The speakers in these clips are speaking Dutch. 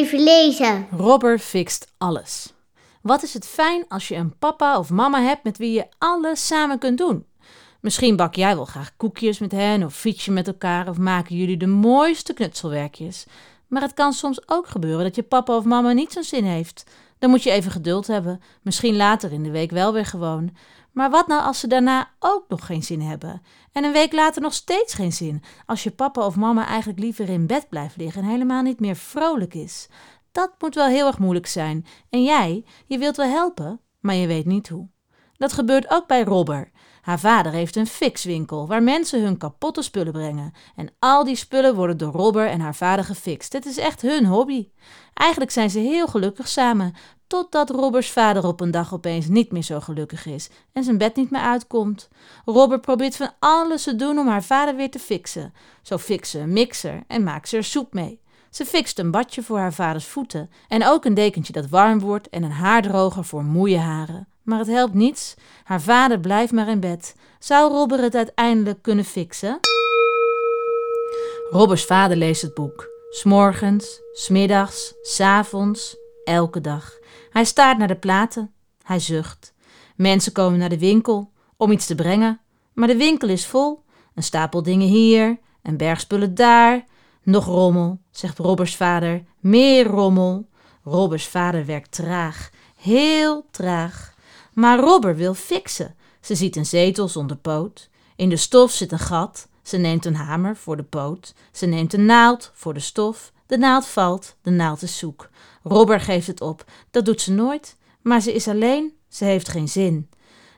lezen. Robber fixt alles. Wat is het fijn als je een papa of mama hebt met wie je alles samen kunt doen. Misschien bak jij wel graag koekjes met hen of fiets je met elkaar of maken jullie de mooiste knutselwerkjes. Maar het kan soms ook gebeuren dat je papa of mama niet zo'n zin heeft. Dan moet je even geduld hebben, misschien later in de week wel weer gewoon. Maar wat nou als ze daarna ook nog geen zin hebben? En een week later nog steeds geen zin, als je papa of mama eigenlijk liever in bed blijft liggen en helemaal niet meer vrolijk is. Dat moet wel heel erg moeilijk zijn. En jij, je wilt wel helpen, maar je weet niet hoe. Dat gebeurt ook bij Robber. Haar vader heeft een fixwinkel waar mensen hun kapotte spullen brengen. En al die spullen worden door Robber en haar vader gefixt. Het is echt hun hobby. Eigenlijk zijn ze heel gelukkig samen, totdat Robbers vader op een dag opeens niet meer zo gelukkig is en zijn bed niet meer uitkomt. Robber probeert van alles te doen om haar vader weer te fixen. Zo fixt ze een mixer en maakt ze er soep mee. Ze fixt een badje voor haar vaders voeten en ook een dekentje dat warm wordt en een haardroger voor moeie haren. Maar het helpt niets. Haar vader blijft maar in bed. Zou Robber het uiteindelijk kunnen fixen? Robbers vader leest het boek. S'morgens, s'middags, s'avonds, elke dag. Hij staart naar de platen. Hij zucht. Mensen komen naar de winkel om iets te brengen. Maar de winkel is vol. Een stapel dingen hier, een berg spullen daar. Nog rommel, zegt Robbers vader. Meer rommel. Robbers vader werkt traag. Heel traag. Maar Robber wil fixen. Ze ziet een zetel zonder poot. In de stof zit een gat. Ze neemt een hamer voor de poot. Ze neemt een naald voor de stof. De naald valt, de naald is zoek. Robber geeft het op. Dat doet ze nooit. Maar ze is alleen, ze heeft geen zin.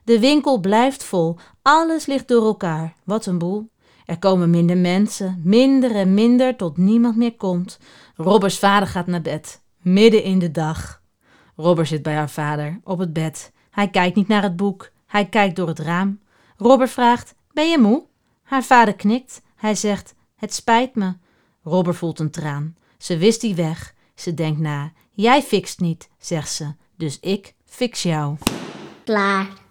De winkel blijft vol. Alles ligt door elkaar. Wat een boel. Er komen minder mensen, minder en minder, tot niemand meer komt. Robbers vader gaat naar bed, midden in de dag. Robber zit bij haar vader, op het bed. Hij kijkt niet naar het boek, hij kijkt door het raam. Robber vraagt: Ben je moe? Haar vader knikt. Hij zegt: Het spijt me. Robber voelt een traan. Ze wist die weg. Ze denkt na: Jij fixt niet, zegt ze, dus ik fix jou. Klaar.